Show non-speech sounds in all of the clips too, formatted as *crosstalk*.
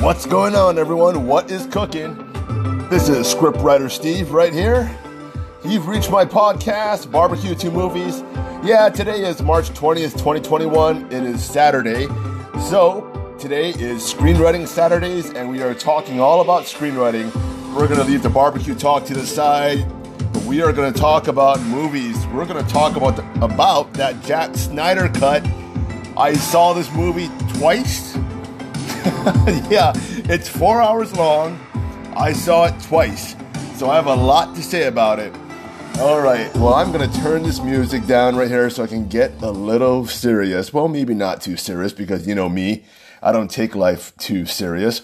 What's going on, everyone? What is cooking? This is scriptwriter Steve right here. You've reached my podcast, Barbecue Two Movies. Yeah, today is March 20th, 2021. It is Saturday. So, today is Screenwriting Saturdays, and we are talking all about screenwriting. We're going to leave the barbecue talk to the side, we are going to talk about movies. We're going to talk about, the, about that Zack Snyder cut. I saw this movie twice *laughs* yeah, it's four hours long. I saw it twice, so I have a lot to say about it. All right, well, I'm going to turn this music down right here so I can get a little serious. Well, maybe not too serious because you know me, I don't take life too serious.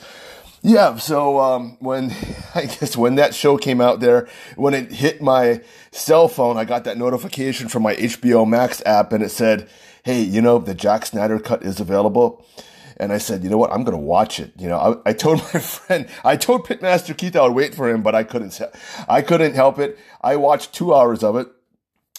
Yeah, so um, when *laughs* I guess when that show came out there, when it hit my cell phone, I got that notification from my HBO Max app and it said, hey, you know, the Zack Snyder cut is available. And I said, you know what? I'm going to watch it. You know, I, I told *laughs* my friend, I told Pitmaster Keith I would wait for him, but I couldn't, I couldn't help it. I watched two hours of it.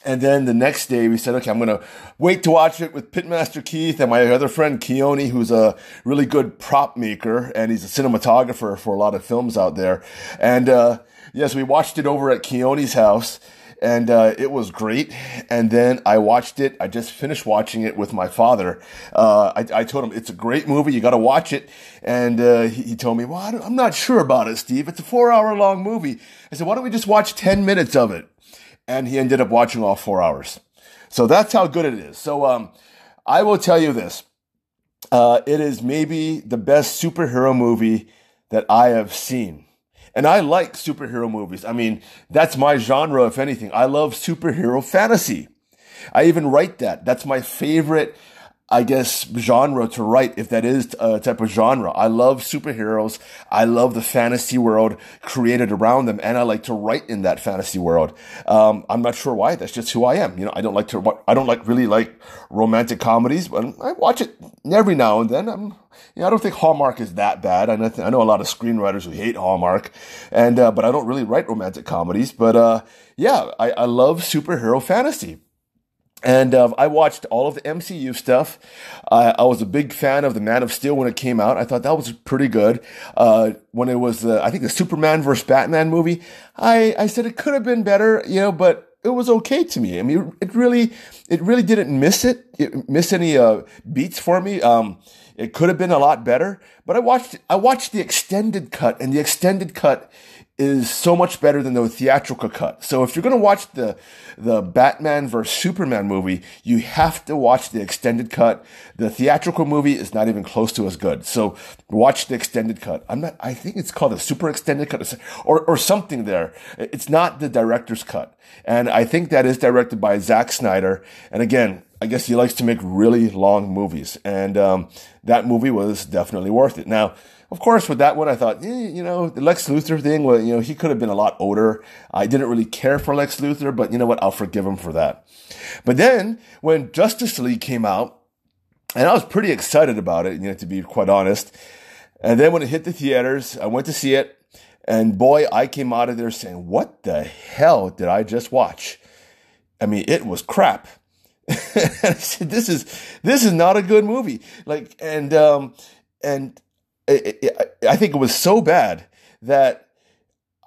And then the next day we said, okay, I'm going to wait to watch it with Pitmaster Keith and my other friend Keone, who's a really good prop maker and he's a cinematographer for a lot of films out there. And, uh, yes, we watched it over at Keone's house and uh, it was great. And then I watched it. I just finished watching it with my father. Uh, I, I, told him it's a great movie. You got to watch it. And uh, he, he, told me, "Well, I'm not sure about it, Steve. It's a four hour long movie." I said, "Why don't we just watch ten minutes of it?" And he ended up watching all four hours. So that's how good it is. So um, I will tell you this: uh, it is maybe the best superhero movie that I have seen. And I like superhero movies. I mean, that's my genre, if anything. I love superhero fantasy. I even write that. That's my favorite I guess, genre to write, if that is a type of genre. I love superheroes. I love the fantasy world created around them, and I like to write in that fantasy world. Um, I'm not sure why. That's just who I am. You know, I don't like to, I don't like really like romantic comedies, but I watch it every now and then. I'm, you know, I don't think Hallmark is that bad. I know, I know a lot of screenwriters who hate Hallmark, and, uh, but I don't really write romantic comedies. But, uh, yeah, I, I love superhero fantasy. And uh, I watched all of the MCU stuff. Uh, I was a big fan of the Man of Steel when it came out. I thought that was pretty good. Uh, when it was, I think the Superman versus Batman movie, I, I said it could have been better, you know, but it was okay to me. I mean, it really, it really didn't miss it, it miss any uh, beats for me. Um, it could have been a lot better, but I watched, I watched the extended cut, and the extended cut is so much better than the theatrical cut. So if you're going to watch the the Batman vs Superman movie, you have to watch the extended cut. The theatrical movie is not even close to as good. So watch the extended cut. I'm not I think it's called a super extended cut or or something there. It's not the director's cut. And I think that is directed by Zack Snyder. And again, I guess he likes to make really long movies. And um, that movie was definitely worth it. Now, of course, with that one, I thought, eh, you know, the Lex Luthor thing, well, you know, he could have been a lot older. I didn't really care for Lex Luthor, but you know what? I'll forgive him for that. But then when Justice League came out, and I was pretty excited about it, you know, to be quite honest. And then when it hit the theaters, I went to see it. And boy, I came out of there saying, what the hell did I just watch? I mean, it was crap. *laughs* I said, this is, this is not a good movie. Like, and, um, and it, it, I think it was so bad that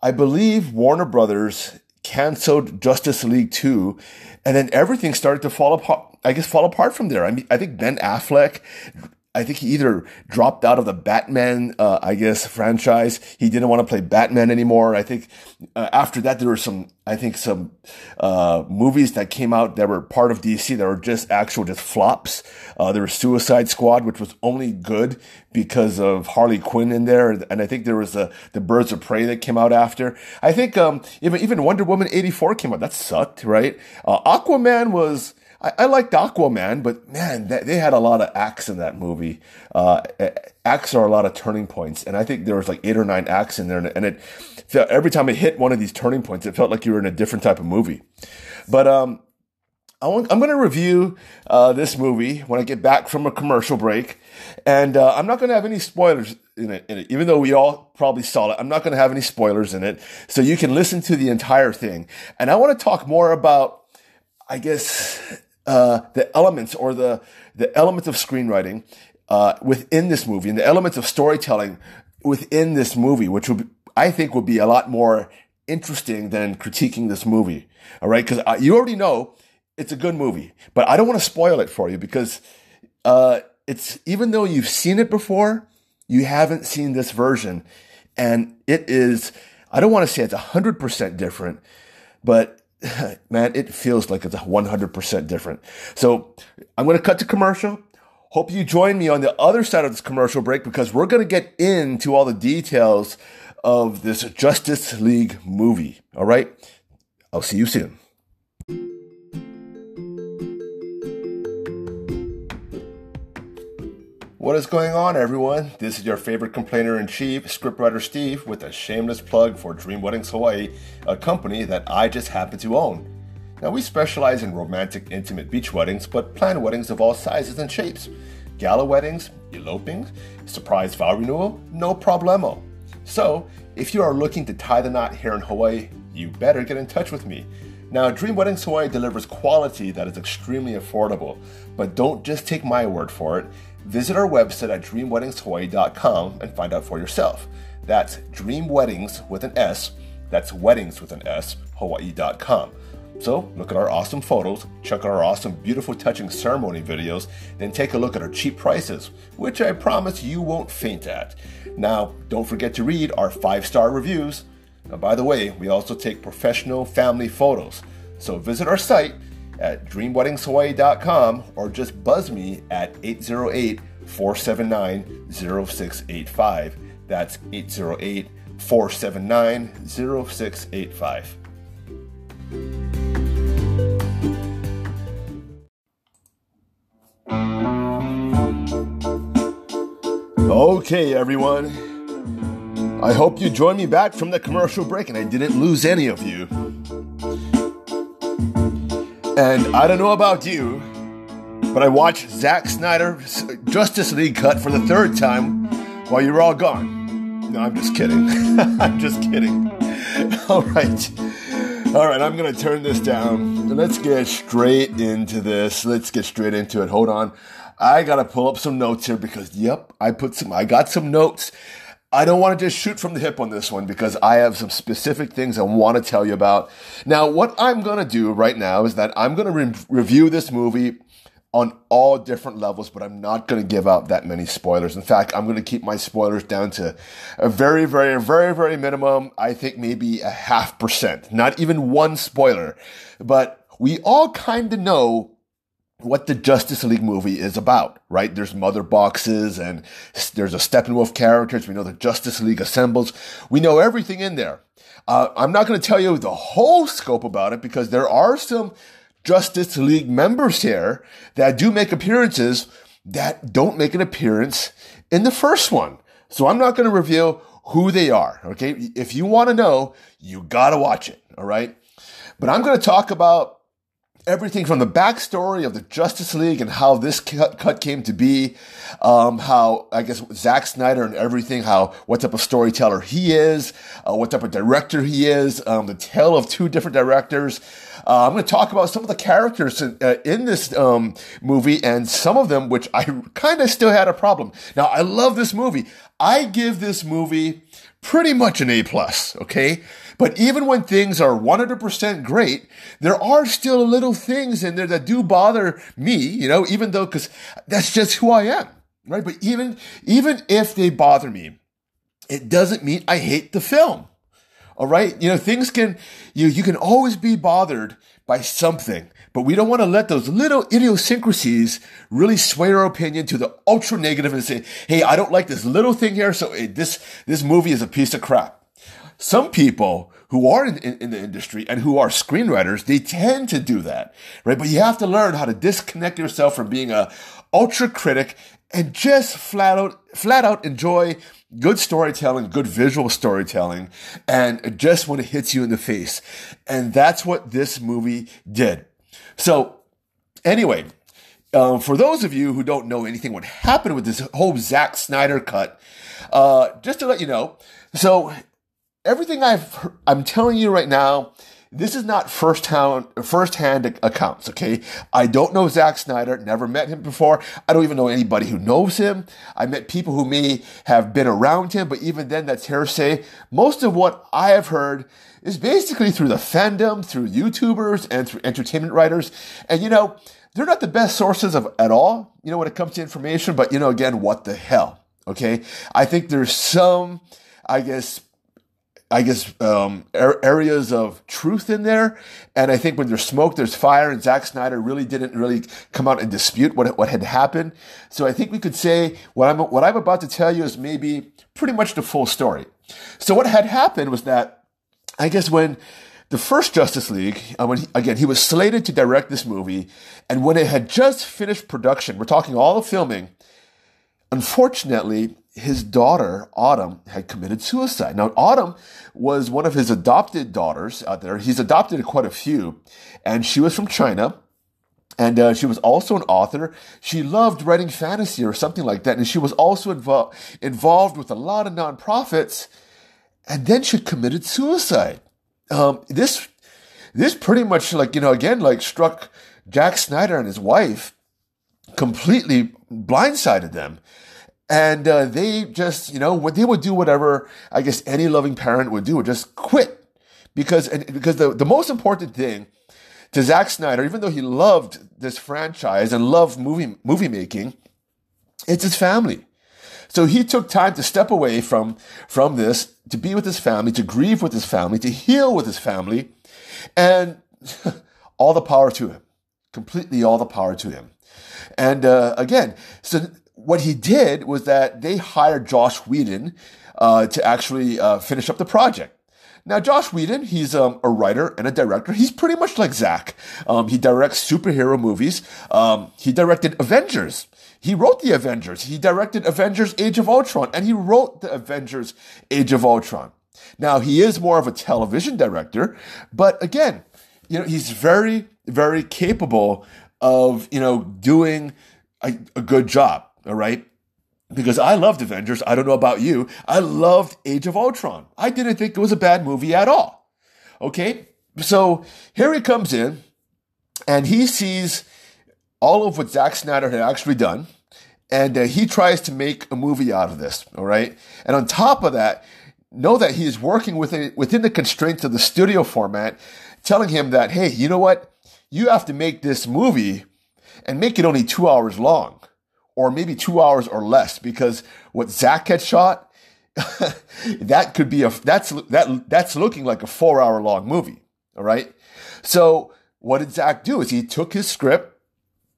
I believe Warner Brothers canceled Justice League 2 and then everything started to fall apart I guess fall apart from there. I mean I think Ben Affleck I think he either dropped out of the Batman, uh, I guess, franchise. He didn't want to play Batman anymore. I think uh, after that, there were some, I think, some uh, movies that came out that were part of DC that were just actual, just flops. Uh, there was Suicide Squad, which was only good because of Harley Quinn in there, and I think there was the the Birds of Prey that came out after. I think um, even even Wonder Woman eighty four came out. That sucked, right? Uh, Aquaman was I, I liked Aquaman, but man, they had a lot of acts in that movie. Uh, acts are a lot of turning points, and I think there was like eight or nine acts in there, and it every time it hit one of these turning points, it felt like you were in a different type of movie. But um, I am going to review uh, this movie when I get back from a commercial break, and uh, I'm not going to have any spoilers in it, in it, even though we all probably saw it. I'm not going to have any spoilers in it, so you can listen to the entire thing. And I want to talk more about, I guess, uh, the elements or the the elements of screenwriting. uh, within this movie and the elements of storytelling within this movie, which would, I think would be a lot more interesting than critiquing this movie. All right. Cause uh, you already know it's a good movie, but I don't want to spoil it for you because, uh, it's, even though you've seen it before, you haven't seen this version and it is, I don't want to say it's 100% different, but *laughs* man, it feels like it's 100% different. So I'm going to cut to commercial. Hope you join me on the other side of this commercial break because we're going to get into all the details of this Justice League movie. All right. I'll see you soon. What is going on, everyone? This is your favorite complainer in chief, scriptwriter Steve, with a shameless plug for Dream Weddings Hawaii, a company that I just happen to own. Now, we specialize in romantic, intimate beach weddings, but plan weddings of all sizes and shapes. Gala weddings, elopings, surprise vow renewal, no problemo. So, if you are looking to tie the knot here in Hawaii, you better get in touch with me. Now, Dream Weddings Hawaii delivers quality that is extremely affordable, but don't just take my word for it. Visit our website at dreamweddingshawaii.com and find out for yourself. That's Dream Weddings with an S, that's weddings with an S, Hawaii.com. So, look at our awesome photos, check out our awesome, beautiful, touching ceremony videos, then take a look at our cheap prices, which I promise you won't faint at. Now, don't forget to read our five star reviews. Now, by the way, we also take professional family photos. So, visit our site at dreamweddingshawaii.com or just buzz me at 808 479 0685. That's 808 479 0685. Okay, everyone. I hope you joined me back from the commercial break and I didn't lose any of you. And I don't know about you, but I watched Zack Snyder's Justice League cut for the third time while you were all gone. No, I'm just kidding. *laughs* I'm just kidding. *laughs* All right. All right, I'm going to turn this down. Let's get straight into this. Let's get straight into it. Hold on. I got to pull up some notes here because, yep, I put some, I got some notes. I don't want to just shoot from the hip on this one because I have some specific things I want to tell you about. Now, what I'm going to do right now is that I'm going to re- review this movie on all different levels, but I'm not going to give out that many spoilers. In fact, I'm going to keep my spoilers down to a very, very, very, very minimum. I think maybe a half percent, not even one spoiler. But we all kind of know what the Justice League movie is about, right? There's mother boxes and there's a Steppenwolf characters. We know the Justice League assembles. We know everything in there. Uh, I'm not going to tell you the whole scope about it because there are some Justice League members here that do make appearances that don't make an appearance in the first one. So I'm not going to reveal who they are. Okay. If you want to know, you got to watch it. All right. But I'm going to talk about everything from the backstory of the Justice League and how this cut, came to be, um, how I guess Zack Snyder and everything, how what type of storyteller he is, uh, what type of director he is, um, the tale of two different directors. Uh, I'm going to talk about some of the characters in, uh, in this um, movie and some of them which I kind of still had a problem. Now I love this movie. I give this movie pretty much an A plus. Okay. But even when things are 100% great, there are still little things in there that do bother me, you know, even though, cause that's just who I am, right? But even, even if they bother me, it doesn't mean I hate the film. All right. You know, things can, you, you can always be bothered by something, but we don't want to let those little idiosyncrasies really sway our opinion to the ultra negative and say, Hey, I don't like this little thing here. So this, this movie is a piece of crap some people who are in, in, in, the industry and who are screenwriters, they tend to do that, right? But you have to learn how to disconnect yourself from being a ultra critic and just flat out, flat out enjoy good storytelling, good visual storytelling, and just when it hits you in the face. And that's what this movie did. So anyway, um, for those of you who don't know anything what happened with this whole Zack Snyder cut, uh, just to let you know, so everything I've I'm telling you right now this is not first hand, accounts, okay? I don't know Zack Snyder, never met him before. I don't even know anybody who knows him. I met people who may have been around him, but even then, that's hearsay. Most of what I have heard is basically through the fandom, through YouTubers, and through entertainment writers. And you know, they're not the best sources of at all, you know, when it comes to information, but you know, again, what the hell? Okay. I think there's some, I guess, I guess, um, areas of truth in there. And I think when there's smoke, there's fire. And Zack Snyder really didn't really come out and dispute what, what had happened. So I think we could say what I'm, what I'm about to tell you is maybe pretty much the full story. So what had happened was that I guess when the first Justice League, uh, when he, again, he was slated to direct this movie. And when it had just finished production, we're talking all the filming, unfortunately, his daughter, Autumn, had committed suicide. Now, Autumn was one of his adopted daughters out there. He's adopted quite a few, and she was from China. And uh, she was also an author. She loved writing fantasy or something like that. And she was also invo- involved with a lot of nonprofits. And then she committed suicide. Um, this, this pretty much like, you know, again, like struck Zack Snyder and his wife completely blindsided them. And uh, they just, you know, what they would do whatever I guess any loving parent would do, would just quit. Because, and, because the, the most important thing to Zack Snyder, even though he loved this franchise and loved movie, movie making, it's his family. So he took time to step away from, from this, to be with his family, to grieve with his family, to heal with his family, and *laughs* all the power to him. Completely all the power to him. And uh, again, so what he did was that they hired Josh Whedon uh, to actually uh, finish up the project. Now, Josh Whedon, he's um, a writer and a director. He's pretty much like Zach. Um, he directs superhero movies. Um, he directed Avengers. He wrote the Avengers. He directed Avengers Age of Ultron, and he wrote the Avengers Age of Ultron. Now, he is more of a television director, but again, you know, he's very, very capable of, you know, doing a, a good job. All right. Because I loved Avengers. I don't know about you. I loved Age of Ultron. I didn't think it was a bad movie at all. Okay. So here he comes in and he sees all of what Zack Snyder had actually done. And uh, he tries to make a movie out of this. All right. And on top of that, know that he is working within, within the constraints of the studio format, telling him that, hey, you know what? You have to make this movie and make it only two hours long or maybe two hours or less because what Zach had shot, *laughs* that could be a, that's, that, that's looking like a four hour long movie. All right. So what did Zach do is he took his script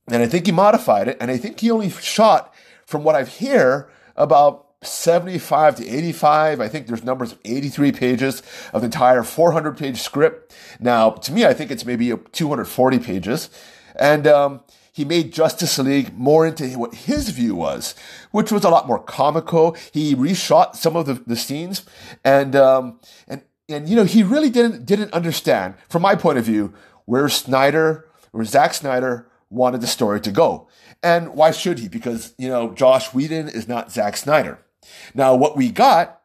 and I think he modified it. And I think he only shot from what I've hear about 75 to 85. I think there's numbers of 83 pages of the entire 400 page script. Now, to me, I think it's maybe 240 pages. And, um, he made Justice League more into what his view was, which was a lot more comical. He reshot some of the, the scenes, and um, and and you know he really didn't didn't understand, from my point of view, where Snyder, where Zack Snyder wanted the story to go, and why should he? Because you know Josh Whedon is not Zack Snyder. Now what we got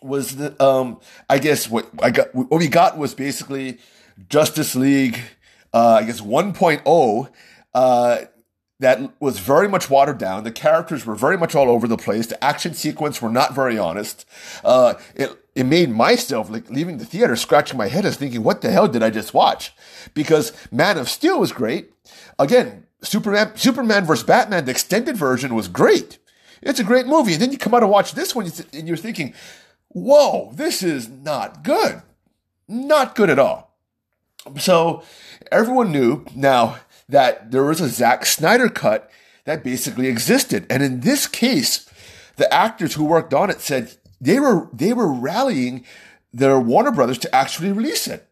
was the um, I guess what I got what we got was basically Justice League. Uh, I guess 1.0 uh, that was very much watered down. The characters were very much all over the place. The action sequence were not very honest. Uh, it, it made myself like leaving the theater scratching my head as thinking, what the hell did I just watch? Because Man of Steel was great. Again, Superman, Superman vs. Batman, the extended version was great. It's a great movie. And then you come out and watch this one and you're thinking, whoa, this is not good. Not good at all. So everyone knew now that there was a Zack Snyder cut that basically existed. And in this case, the actors who worked on it said they were, they were rallying their Warner Brothers to actually release it.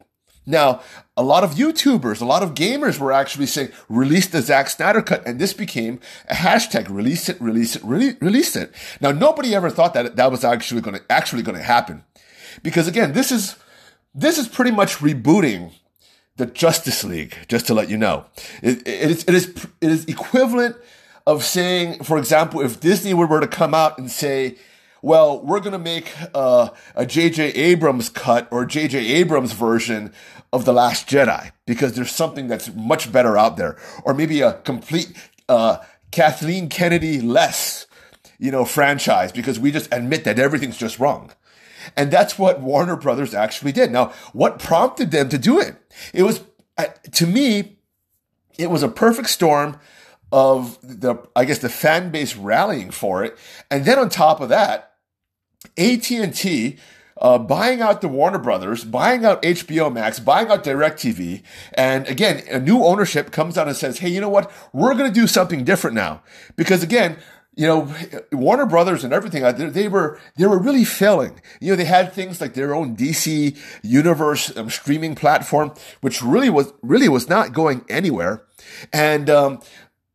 Now, a lot of YouTubers, a lot of gamers were actually saying, release the Zack Snyder cut. And this became a hashtag, release it, release it, re- release it. Now, nobody ever thought that that was actually going to, actually going to happen. Because again, this is, this is pretty much rebooting the Justice League, just to let you know. It, it, is, it, is, it is equivalent of saying, for example, if Disney were to come out and say, well, we're going to make uh, a J.J. Abrams cut or J.J. Abrams version of The Last Jedi because there's something that's much better out there. Or maybe a complete uh, Kathleen Kennedy less, you know, franchise because we just admit that everything's just wrong. And that's what Warner Brothers actually did. Now, what prompted them to do it? It was, to me, it was a perfect storm of the, I guess, the fan base rallying for it. And then on top of that, AT&T uh, buying out the Warner Brothers, buying out HBO Max, buying out DirecTV. And again, a new ownership comes out and says, Hey, you know what? We're going to do something different now. Because again, you know, Warner Brothers and everything, they were, they were really failing. You know, they had things like their own DC universe um, streaming platform, which really was, really was not going anywhere. And, um,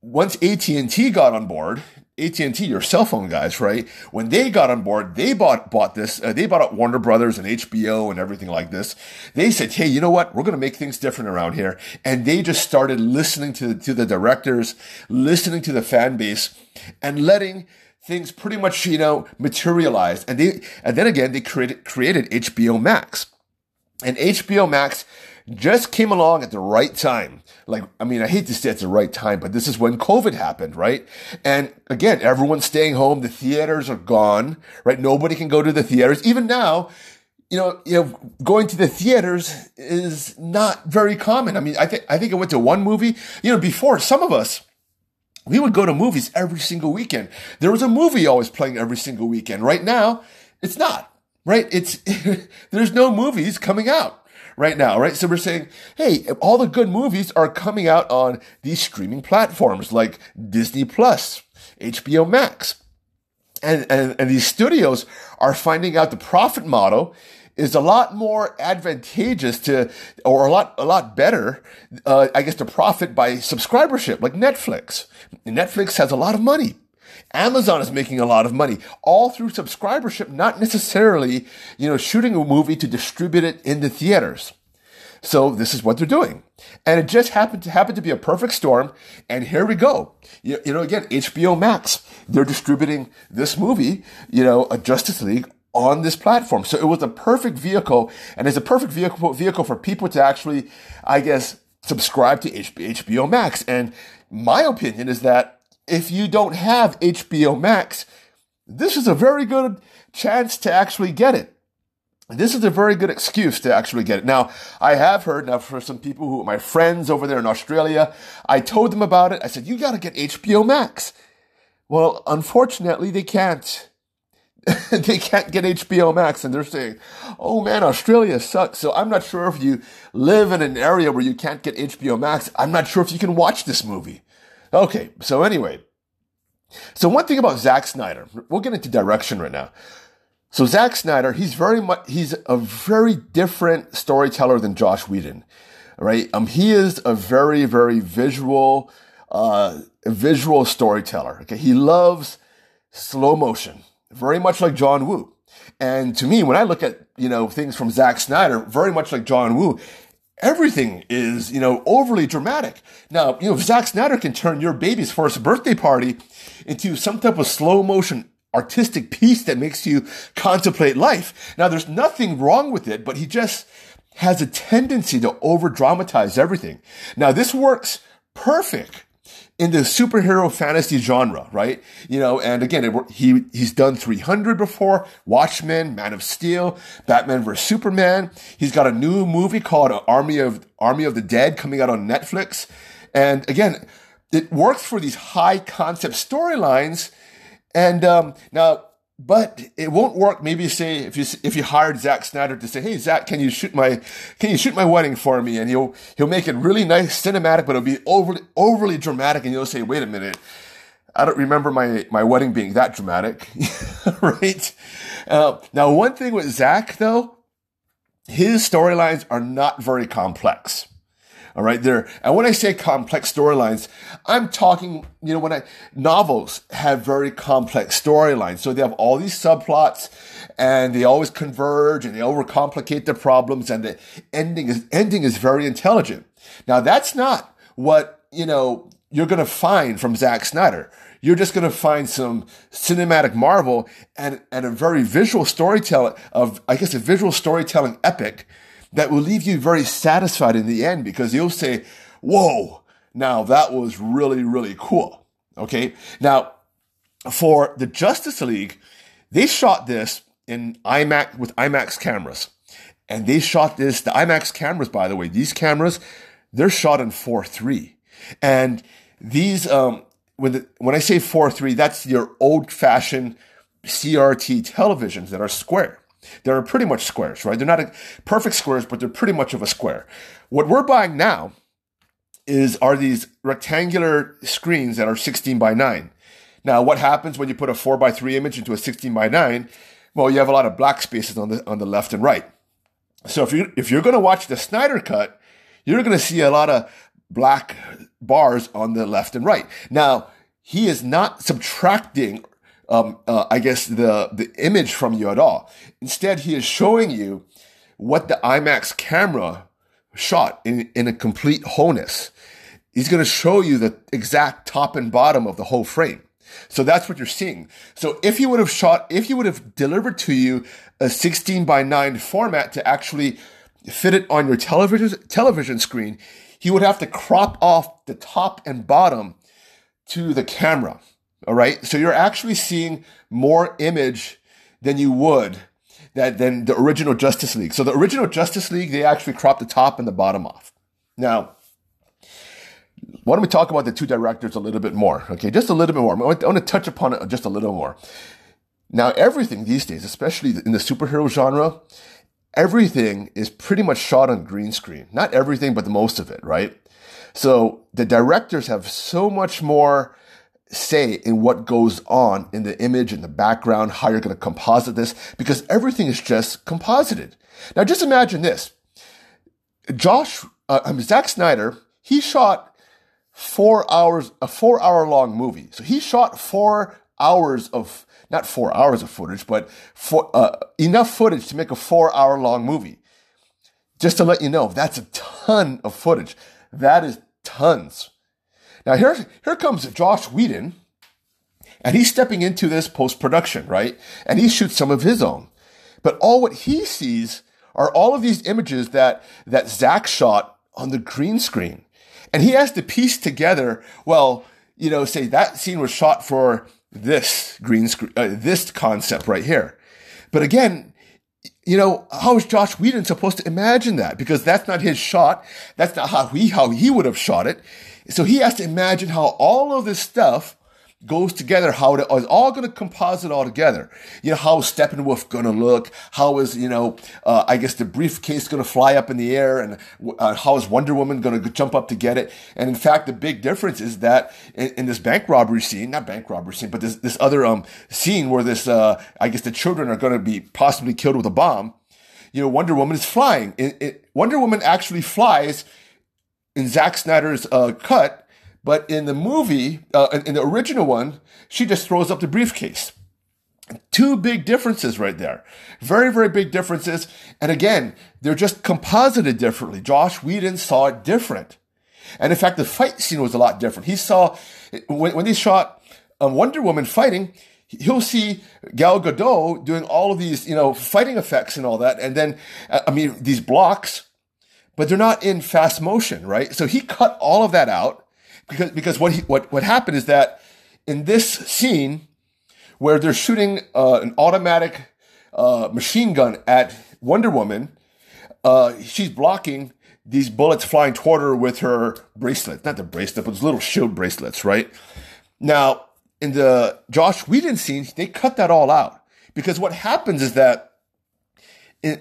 once AT&T got on board, AT&T, your cell phone guys, right? When they got on board, they bought bought this. Uh, they bought up Warner Brothers and HBO and everything like this. They said, "Hey, you know what? We're going to make things different around here." And they just started listening to to the directors, listening to the fan base, and letting things pretty much you know materialize. And they and then again they created created HBO Max, and HBO Max just came along at the right time. Like, I mean, I hate to say it's the right time, but this is when COVID happened, right? And again, everyone's staying home. The theaters are gone, right? Nobody can go to the theaters. Even now, you know, you know, going to the theaters is not very common. I mean, I think, I think I went to one movie, you know, before some of us, we would go to movies every single weekend. There was a movie always playing every single weekend. Right now, it's not, right? It's, *laughs* there's no movies coming out right now, right? So we're saying, hey, all the good movies are coming out on these streaming platforms like Disney Plus, HBO Max. And, and, and these studios are finding out the profit model is a lot more advantageous to, or a lot, a lot better, uh, I guess, to profit by subscribership, like Netflix. Netflix has a lot of money. Amazon is making a lot of money all through subscribership, not necessarily, you know, shooting a movie to distribute it in the theaters. So this is what they're doing. And it just happened to happen to be a perfect storm. And here we go. You, you know, again, HBO Max, they're distributing this movie, you know, a Justice League on this platform. So it was a perfect vehicle and it's a perfect vehicle, vehicle for people to actually, I guess, subscribe to HBO Max. And my opinion is that if you don't have HBO Max, this is a very good chance to actually get it. This is a very good excuse to actually get it. Now, I have heard now for some people who, my friends over there in Australia, I told them about it. I said, you got to get HBO Max. Well, unfortunately, they can't. *laughs* they can't get HBO Max and they're saying, oh man, Australia sucks. So I'm not sure if you live in an area where you can't get HBO Max. I'm not sure if you can watch this movie. Okay, so anyway. So one thing about Zack Snyder, we'll get into direction right now. So Zack Snyder, he's very much, he's a very different storyteller than Josh Whedon, right? Um, he is a very, very visual, uh, visual storyteller. Okay. He loves slow motion, very much like John Woo. And to me, when I look at, you know, things from Zack Snyder, very much like John Woo, everything is, you know, overly dramatic. Now, you know, Zack Snyder can turn your baby's first birthday party into some type of slow motion artistic piece that makes you contemplate life. Now, there's nothing wrong with it, but he just has a tendency to over dramatize everything. Now, this works perfect in the superhero fantasy genre, right? You know, and again, it, he he's done 300 before, Watchmen, Man of Steel, Batman vs Superman. He's got a new movie called Army of Army of the Dead coming out on Netflix, and again, it works for these high concept storylines. And um, now but it won't work. Maybe say if you if you hired Zack Snyder to say, "Hey Zack, can you shoot my can you shoot my wedding for me?" and he'll he'll make it really nice, cinematic, but it'll be overly overly dramatic, and you'll say, "Wait a minute." I don't remember my, my wedding being that dramatic, *laughs* right? Uh, now, one thing with Zack, though, his storylines are not very complex. All right, there. And when I say complex storylines, I'm talking, you know, when I novels have very complex storylines. So they have all these subplots and they always converge and they overcomplicate the problems and the ending is ending is very intelligent. Now that's not what, you know, you're going to find from Zack Snyder. you're just going to find some cinematic marvel and, and a very visual storytelling of, I guess, a visual storytelling epic that will leave you very satisfied in the end because you'll say, whoa, now that was really, really cool. Okay. Now, for the Justice League, they shot this in IMAX with IMAX cameras. And they shot this, the IMAX cameras, by the way, these cameras, they're shot in 4.3. And these, um, when the, when I say 4.3, that's your old fashioned CRT televisions that are square. They're pretty much squares, right? They're not perfect squares, but they're pretty much of a square. What we're buying now is are these rectangular screens that are 16 by 9. Now, what happens when you put a 4 by 3 image into a 16 by 9? Well, you have a lot of black spaces on the on the left and right. So if you if you're going to watch the Snyder cut, you're going to see a lot of black bars on the left and right. Now, he is not subtracting um, uh, I guess the the image from you at all. Instead, he is showing you what the IMAX camera shot in, in a complete wholeness. He's going to show you the exact top and bottom of the whole frame. So that's what you're seeing. So if he would have shot, if he would have delivered to you a 16 by 9 format to actually fit it on your television, television screen, he would have to crop off the top and bottom to the camera. All right. So you're actually seeing more image than you would that than the original Justice League. So the original Justice League, they actually cropped the top and the bottom off. Now, why don't we talk about the two directors a little bit more? Okay, just a little bit more. I want, to touch upon it just a little more. Now, everything these days, especially in the superhero genre, everything is pretty much shot on green screen. Not everything, but the most of it, right? So the directors have so much more say in what goes on in the image and the background, how you're going to composite this, because everything is just composited. Now, just imagine this. Josh, uh, um, Zack Snyder, he shot four hours, a four hour long movie. So he shot four hours of, not four hours of footage, but for, uh, enough footage to make a four hour long movie. Just to let you know, that's a ton of footage. That is tons. Now here, here comes Josh Whedon, and he's stepping into this post production, right? And he shoots some of his own. But all what he sees are all of these images that, that Zach shot on the green screen. And he has to piece together, well, you know, say that scene was shot for this green screen, uh, this concept right here. But again, you know, how is Josh Whedon supposed to imagine that? Because that's not his shot. That's not how he, how he would have shot it. So he has to imagine how all of this stuff goes together, how it is all going to composite all together. You know, how is Steppenwolf going to look? How is, you know, uh, I guess the briefcase going to fly up in the air and uh, how is Wonder Woman going to jump up to get it? And in fact, the big difference is that in, in this bank robbery scene, not bank robbery scene, but this, this other, um, scene where this, uh, I guess the children are going to be possibly killed with a bomb. You know, Wonder Woman is flying. It, it, Wonder Woman actually flies in Zack Snyder's uh, cut, but in the movie, uh, in the original one, she just throws up the briefcase. Two big differences right there. Very, very big differences. And again, they're just composited differently. Josh Whedon saw it different. And in fact, the fight scene was a lot different. He saw, when, when they shot um, Wonder Woman fighting, he'll see Gal Gadot doing all of these, you know, fighting effects and all that. And then, uh, I mean, these blocks but they're not in fast motion, right? So he cut all of that out because, because what he, what, what happened is that in this scene where they're shooting uh, an automatic uh, machine gun at Wonder Woman, uh, she's blocking these bullets flying toward her with her bracelet, not the bracelet, but those little shield bracelets, right? Now, in the Josh Whedon scene, they cut that all out because what happens is that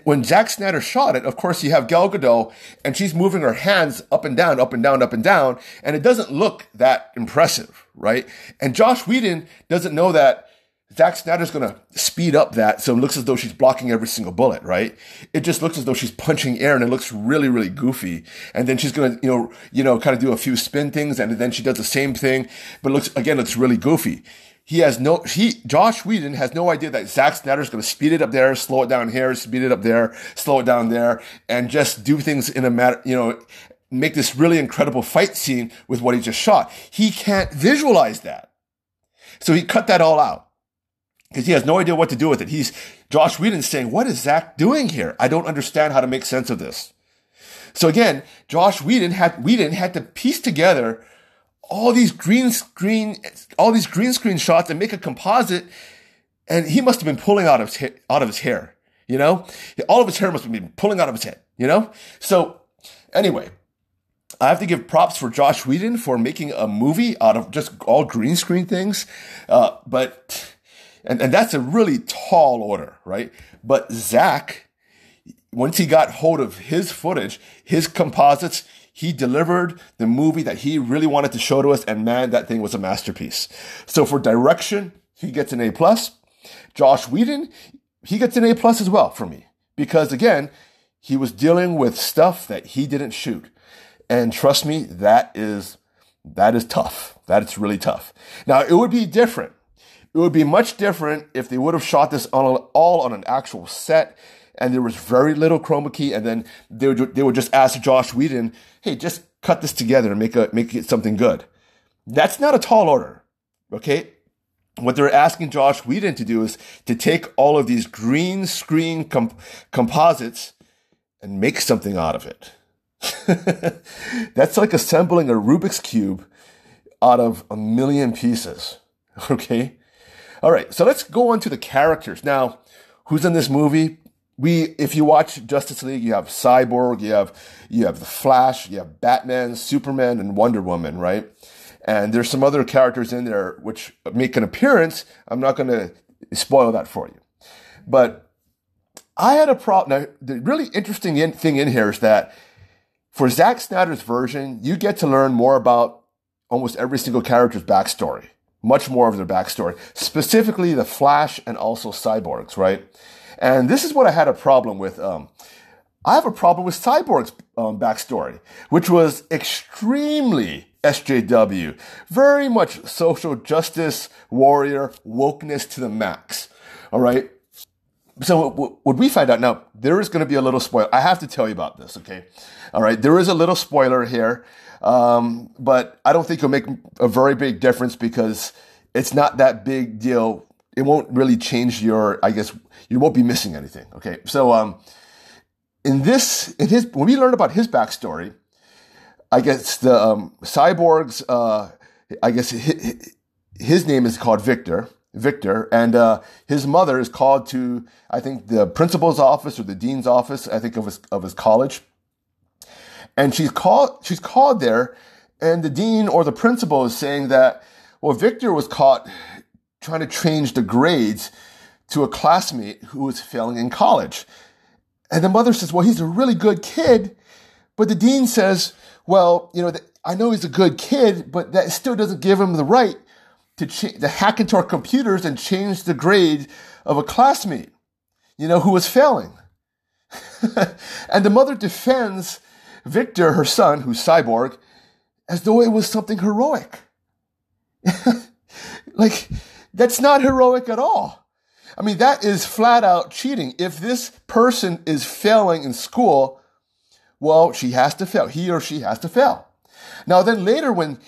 when Zack Snyder shot it, of course, you have Gal Gadot and she's moving her hands up and down, up and down, up and down, and it doesn't look that impressive, right? And Josh Whedon doesn't know that Zack Snyder's to speed up that so it looks as though she's blocking every single bullet, right? It just looks as though she's punching air and it looks really, really goofy. And then she's to, you know, you know, kind of do a few spin things and then she does the same thing, but looks, again, looks really goofy. He has no, he, Josh Whedon has no idea that Zack Snyder is going to speed it up there, slow it down here, speed it up there, slow it down there, and just do things in a matter, you know, make this really incredible fight scene with what he just shot. He can't visualize that. So he cut that all out because he has no idea what to do with it. He's Josh Whedon saying, "What is Zack doing here? I don't understand how to make sense of this." So again, Josh Whedon had Whedon had to piece together all these green screen, all these green screen shots and make a composite. And he must have been pulling out of his, out of his hair, you know, all of his hair must have been pulling out of his head, you know. So anyway, I have to give props for Josh Whedon for making a movie out of just all green screen things. Uh, but, and, and that's a really tall order, right? But Zach, once he got hold of his footage, his composites, he delivered the movie that he really wanted to show to us, and man, that thing was a masterpiece. So for direction, he gets an A plus. Josh Whedon, he gets an A plus as well for me because again, he was dealing with stuff that he didn't shoot, and trust me, that is that is tough. That is really tough. Now it would be different. It would be much different if they would have shot this on all on an actual set and there was very little chroma key, and then they would they would just ask Josh Whedon, "Hey, just cut this together and make a make it something good." That's not a tall order, okay? What they're asking Josh Whedon to do is to take all of these green screen comp- composites and make something out of it. *laughs* That's like assembling a Rubik's cube out of a million pieces. *laughs* Okay. All right. So let's go on to the characters. Now, who's in this movie? We if you watch Justice League, you have Cyborg, you have you have the Flash, you have Batman, Superman, and Wonder Woman, right? And there's some other characters in there which make an appearance. I'm not going to spoil that for you, but I had a problem. Now, the really interesting in, thing in here is that for Zack Snyder's version, you get to learn more about almost every single character's backstory, much more of their backstory, specifically the Flash and also Cyborgs, right? And this is what I had a problem with. Um, I have a problem with Cyborg's um, backstory, which was extremely SJW, very much social justice warrior, wokeness to the max. All right. So what we find out now, there is going to be a little spoiler. I have to tell you about this. Okay. All right. There is a little spoiler here. Um, but I don't think it'll make a very big difference because it's not that big deal. It won't really change your, I guess, you won't be missing anything. Okay. So, um, in this, in his, when we learn about his backstory, I guess the, um, cyborg's, uh, I guess his, his name is called Victor. Victor, and uh, his mother is called to, I think, the principal's office or the dean's office, I think, of his of his college. And she's called she's called there, and the dean or the principal is saying that, well, Victor was caught trying to change the grades to a classmate who was failing in college. And the mother says, well, he's a really good kid. But the dean says, well, you know, I know he's a good kid, but that still doesn't give him the right to, to hack into our computers and change the grade of a classmate, you know, who was failing. *laughs* and the mother defends Victor, her son, who's cyborg, as though it was something heroic. *laughs* like, that's not heroic at all. I mean, that is flat out cheating. If this person is failing in school, well, she has to fail. He or she has to fail. Now, then later when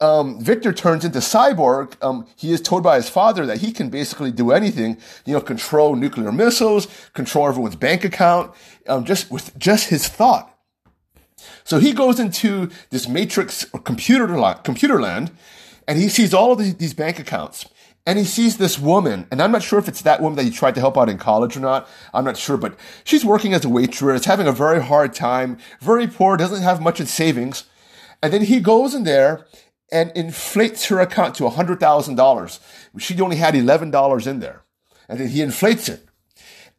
um, Victor turns into cyborg, um, he is told by his father that he can basically do anything, you know, control nuclear missiles, control everyone's bank account, um, just with just his thought. So he goes into this matrix or computer, computer land and he sees all of these, these bank accounts and he sees this woman, and I'm not sure if it's that woman that he tried to help out in college or not. I'm not sure, but she's working as a waitress, having a very hard time, very poor, doesn't have much in savings. And then he goes in there and inflates her account to $100,000. She only had $11 in there. And then he inflates it.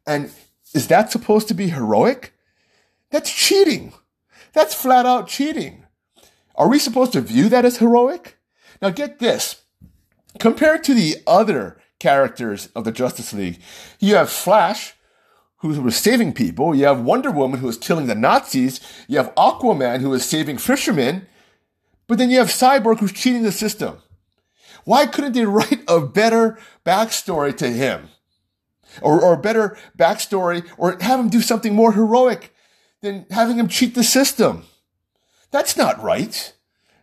And is that supposed to be heroic? That's cheating. That's flat out cheating. Are we supposed to view that as heroic? Now get this. Compared to the other characters of the Justice League, you have Flash, who was saving people. You have Wonder Woman, who was killing the Nazis. You have Aquaman, who was saving fishermen. But then you have Cyborg, who's cheating the system. Why couldn't they write a better backstory to him? Or, or better backstory, or have him do something more heroic than having him cheat the system? That's not right.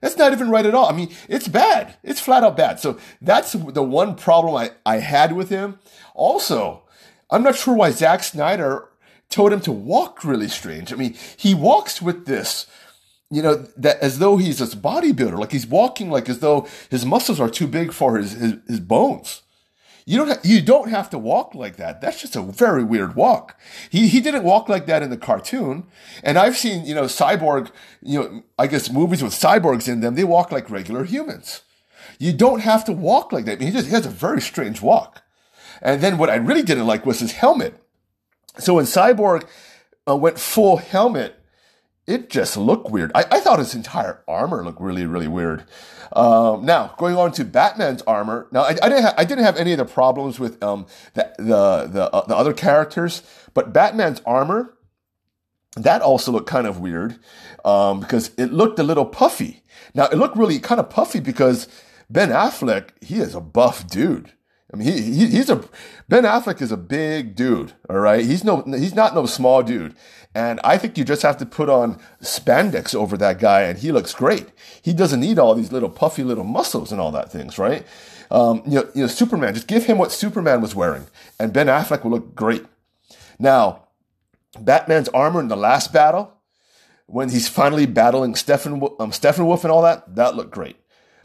That's not even right at all. I mean, it's bad. It's flat out bad. So that's the one problem I, I had with him. Also, I'm not sure why Zack Snyder told him to walk really strange. I mean, he walks with this, you know, that as though he's this bodybuilder, like he's walking like as though his muscles are too big for his, his, his bones. You don't, ha- you don't have to walk like that. That's just a very weird walk. He, he didn't walk like that in the cartoon. And I've seen, you know, cyborg, you know, I guess movies with cyborgs in them, they walk like regular humans. You don't have to walk like that. I mean, he just he has a very strange walk. And then what I really didn't like was his helmet. So when Cyborg uh, went full helmet, it just looked weird. I, I, thought his entire armor looked really, really weird. Um, now going on to Batman's armor. Now I, I didn't, ha- I didn't have any of the problems with um, the the the, uh, the other characters, but Batman's armor that also looked kind of weird um, because it looked a little puffy. Now it looked really kind of puffy because Ben Affleck he is a buff dude. I mean, he, he, he's a Ben Affleck is a big dude. All right, he's no he's not no small dude, and I think you just have to put on spandex over that guy, and he looks great. He doesn't need all these little puffy little muscles and all that things, right? Um, you know, you know, Superman. Just give him what Superman was wearing, and Ben Affleck will look great. Now, Batman's armor in the last battle, when he's finally battling Stephen um, Steppenwolf and all that, that looked great.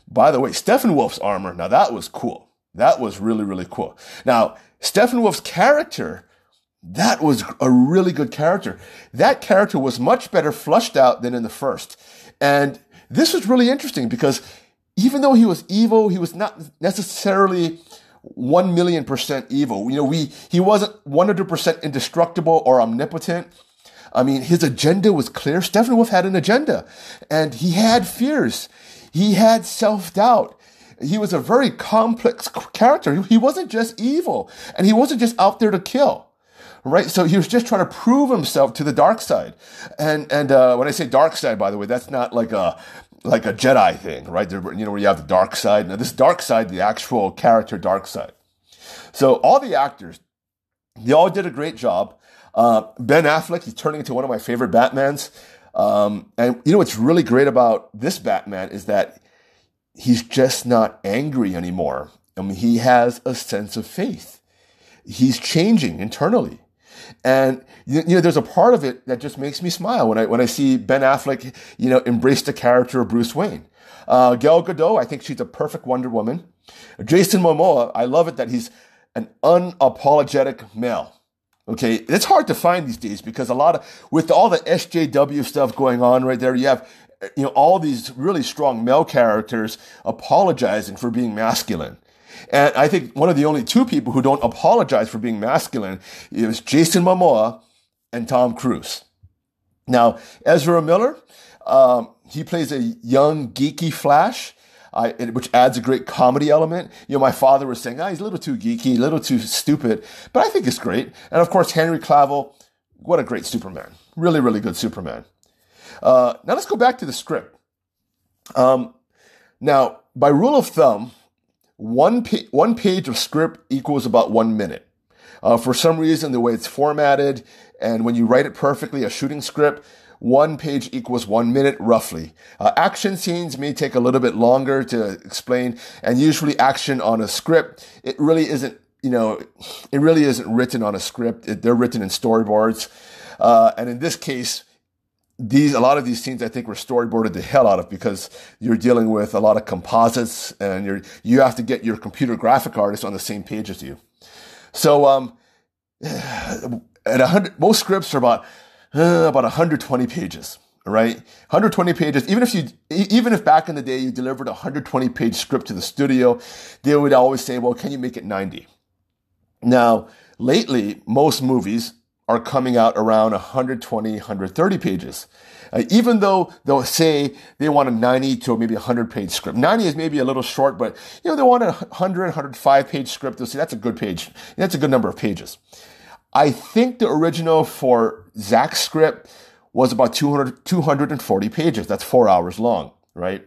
By the way, Steppenwolf's armor, now that was cool. That was really, really cool. Now, Steppenwolf's character, that was a really good character. That character was much better flushed out than in the first. And this was really interesting because even though he was evil, he was not necessarily 1 million percent evil. You know, we, he wasn't 100% indestructible or omnipotent. I mean, his agenda was clear. Stephen Wolf had an agenda and he had fears. He had self doubt he was a very complex character. He wasn't just evil and he wasn't just out there to kill. Right. So he was just trying to prove himself to the Darkseid. And, and, uh, when I say dark side, by the way, that's not like a, like a Jedi thing, right? There, you know, where you have the dark side. Now this Darkseid, the actual character Darkseid. So all the actors, they all did a great job. Uh, ben Affleck, he's turning into one of my favorite Batmans. Um, and you know what's really great about this Batman is that he's just not angry anymore. I mean, he has a sense of faith. He's changing internally. And you know, there's a part of it that just makes me smile when I when I see Ben Affleck, you know, embrace the character of Bruce Wayne. Uh, Gal Gadot, I think she's a perfect Wonder Woman. Jason Momoa, I love it that he's an unapologetic male. Okay, it's hard to find these days because a lot of with all the SJW stuff going on right there, you have you know, all these really strong male characters apologizing for being masculine. And I think one of the only two people who don't apologize for being masculine is Jason Momoa and Tom Cruise. Now, Ezra Miller, um, he plays a young, geeky Flash. I, which adds a great comedy element. You know, my father was saying, ah, he's a little too geeky, a little too stupid, but I think it's great. And of course, Henry Cavill, what a great Superman. Really, really good Superman. Uh, now let's go back to the script. Um, now, by rule of thumb, one, pa- one page of script equals about one minute. Uh, for some reason, the way it's formatted, and when you write it perfectly, a shooting script, one page equals one minute roughly. Uh, action scenes may take a little bit longer to explain, and usually action on a script, it really isn't, you know, it really isn't written on a script. It, they're written in storyboards. Uh, and in this case, these a lot of these scenes I think were storyboarded the hell out of because you're dealing with a lot of composites and you're you have to get your computer graphic artist on the same page as you. So um, *sighs* at hundred most scripts are about uh, about 120 pages, right? 120 pages. Even if you even if back in the day you delivered a 120 page script to the studio, they would always say, "Well, can you make it 90?" Now, lately, most movies are coming out around 120, 130 pages. Uh, even though they'll say they want a 90 to maybe 100 page script. 90 is maybe a little short, but you know, they want a 100, 105 page script. They'll say that's a good page. That's a good number of pages. I think the original for Zack's script was about 200, 240 pages. That's four hours long, right?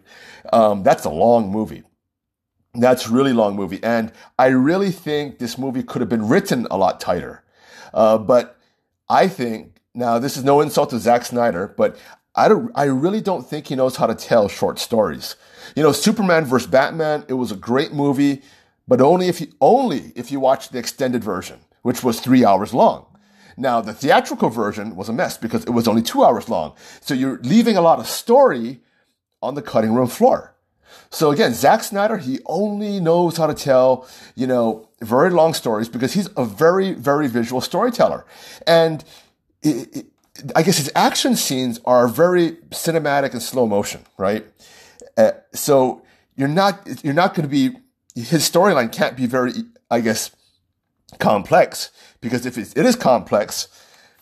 Um, that's a long movie. That's really long movie. And I really think this movie could have been written a lot tighter. Uh, but I think now this is no insult to Zack Snyder, but I don't, I really don't think he knows how to tell short stories. You know, Superman vs. Batman, it was a great movie, but only if you, only if you watch the extended version, which was three hours long. Now, the theatrical version was a mess because it was only two hours long. So you're leaving a lot of story on the cutting room floor. So again, Zack Snyder, he only knows how to tell, you know, very long stories because he's a very, very visual storyteller. And it, it, I guess his action scenes are very cinematic and slow motion, right? Uh, so you're not, you're not going to be, his storyline can't be very, I guess, complex because if it is complex,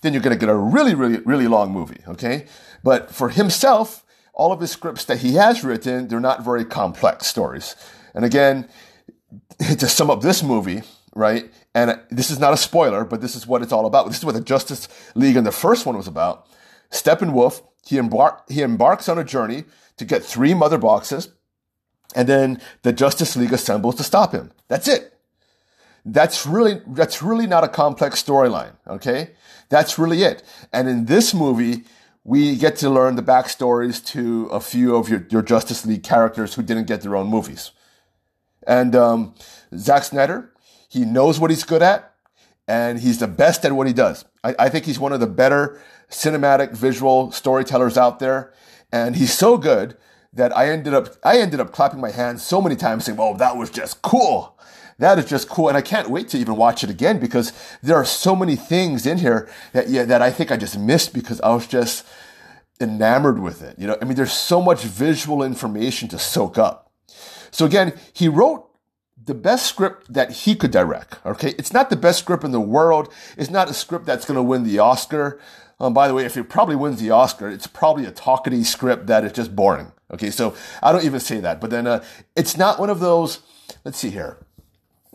then you're going to get a really, really, really long movie. Okay. But for himself, all of his scripts that he has written, they're not very complex stories. And again, *laughs* to sum up this movie, right? And this is not a spoiler, but this is what it's all about. This is what the Justice League in the first one was about. Steppenwolf, he, he embarks on a journey to get three mother boxes, and then the Justice League assembles to stop him. That's it. That's really, that's really not a complex storyline. Okay. That's really it. And in this movie, we get to learn the backstories to a few of your, your Justice League characters who didn't get their own movies. And, um, Zack Snyder, he knows what he's good at and he's the best at what he does. I, I think he's one of the better cinematic visual storytellers out there. And he's so good that I ended up, I ended up clapping my hands so many times saying, "Oh, that was just cool. That is just cool. And I can't wait to even watch it again because there are so many things in here that, yeah, that I think I just missed because I was just enamored with it. You know, I mean, there's so much visual information to soak up. So again, he wrote the best script that he could direct. Okay. It's not the best script in the world. It's not a script that's going to win the Oscar. Um, by the way, if it probably wins the Oscar, it's probably a talkity script that is just boring. Okay, so I don't even say that. But then uh, it's not one of those. Let's see here.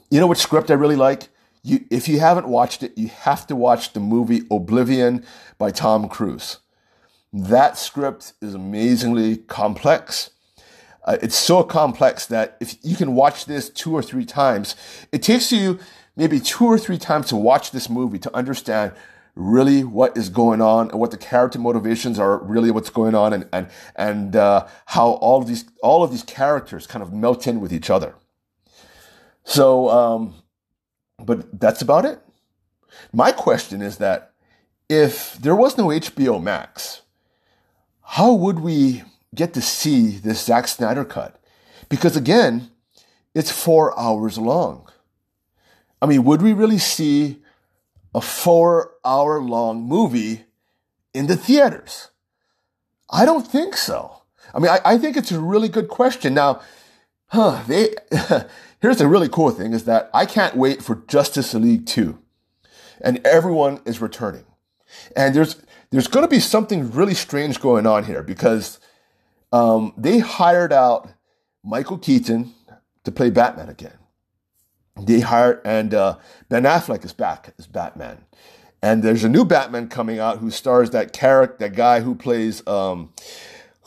You know which script I really like? You, if you haven't watched it, you have to watch the movie Oblivion by Tom Cruise. That script is amazingly complex. Uh, it's so complex that if you can watch this two or three times, it takes you maybe two or three times to watch this movie to understand really what is going on and what the character motivations are really what's going on and and and uh, how all of these all of these characters kind of melt in with each other. So, um, but that's about it. My question is that if there was no HBO Max, how would we get to see this Zack Snyder cut? Because again, it's four hours long. I mean, would we really see a four hour long movie in the theaters? I don't think so. I mean, I, I think it's a really good question. Now, huh, they, *laughs* here's the really cool thing is that I can't wait for Justice League 2 and everyone is returning. And there's, there's going to be something really strange going on here because, um, they hired out Michael Keaton to play Batman again. They hired, and uh, Ben Affleck is back as Batman. And there's a new Batman coming out who stars that character, that guy who plays, um,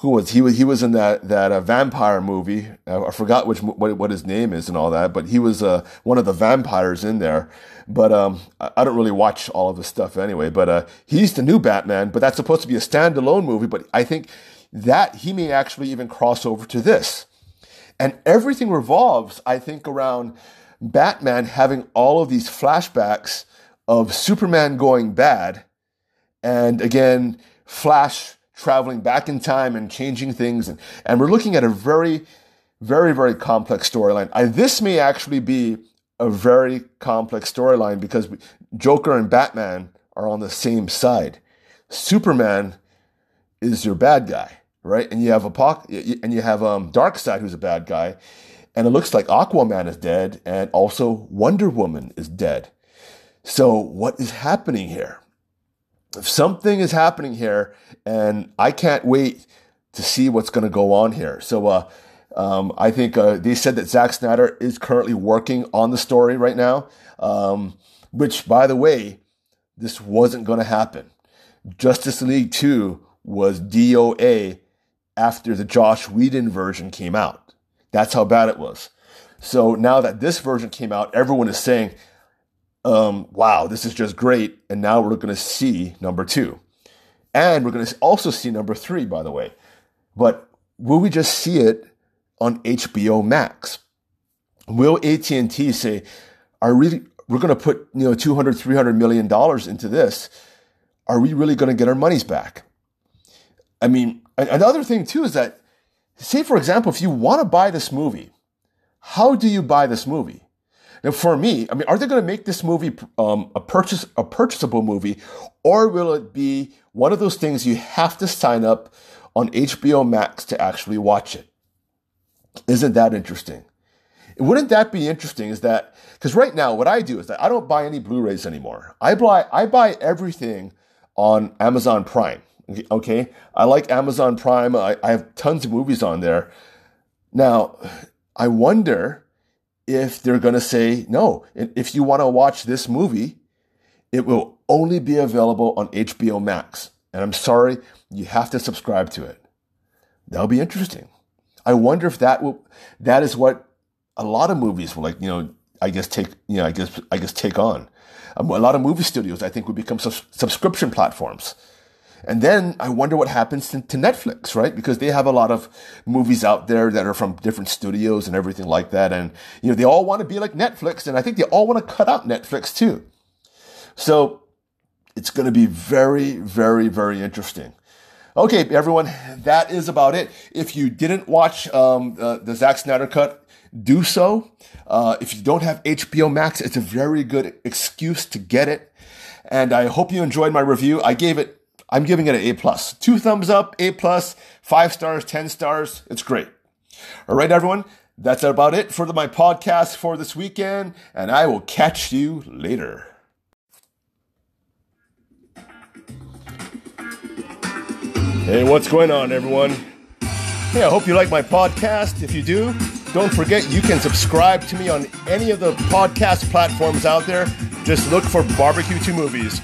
who was he was he was in that that uh, vampire movie. I forgot which what, what his name is and all that, but he was uh, one of the vampires in there. But um, I don't really watch all of this stuff anyway. But uh, he's the new Batman. But that's supposed to be a standalone movie. But I think that he may actually even cross over to this, and everything revolves, I think, around Batman having all of these flashbacks of Superman going bad, and again, Flash traveling back in time and changing things. And, and we're looking at a very, very, very complex storyline. This may actually be a very complex storyline because Joker and Batman are on the same side. Superman is your bad guy, right? And you have a and you have um Darkseid who's a bad guy, and it looks like Aquaman is dead and also Wonder Woman is dead. So what is happening here? Something is happening here and I can't wait to see what's going to go on here. So, uh, um, I think uh, they said that Zack Snyder is currently working on the story right now, um, which, by the way, this wasn't going to happen. Justice League 2 was DOA after the Joss Whedon version came out. That's how bad it was. So now that this version came out, everyone is saying, um, wow, this is just great. And now we're going to see number two. And we're going to also see number three, by the way. But will we just see it on HBO Max? Will AT&T say, are we, we're going to put, you know, 200, 300 million dollars into this. Are we really going to get our monies back? I mean, another thing too is that, say for example, if you want to buy this movie, how do you buy this movie? Now, for me, I mean, are they going to make this movie um, a purchase a purchasable movie, or will it be one of those things you have to sign up on HBO Max to actually watch it? Isn't that interesting? Wouldn't that be interesting? Is that because right now what I do is that I don't buy any Blu-rays anymore. I buy I buy everything on Amazon Prime. Okay, I like Amazon Prime. I, I have tons of movies on there. Now, I wonder if they're going to say, no, if you want to watch this movie, it will only be available on HBO Max. And I'm sorry, you have to subscribe to it. That'll be interesting. I wonder if that will, that is what a lot of movies will like, you know, I guess take, you know, I guess, I guess take on. Um, a lot of movie studios, I think, will become subscription platforms. And then I wonder what happens to, to, Netflix, right? Because they have a lot of movies out there that are from different studios and everything like that. And, you know, they all want to be like Netflix. And I think they all want to cut out Netflix too. So it's going to be very, very, very interesting. Okay, everyone, that is about it. If you didn't watch um, uh, the Zack Snyder cut, do so. Uh, if you don't have HBO Max, it's a very good excuse to get it. And I hope you enjoyed my review. I gave it I'm giving it an A plus. Two thumbs up, A plus, five stars, 10 stars. It's great. All right, everyone. That's about it for the, my podcast for this weekend, and I will catch you later. Hey, what's going on, everyone? Hey, I hope you like my podcast. If you do, don't forget you can subscribe to me on any of the podcast platforms out there. Just look for Barbecue 2 Movies.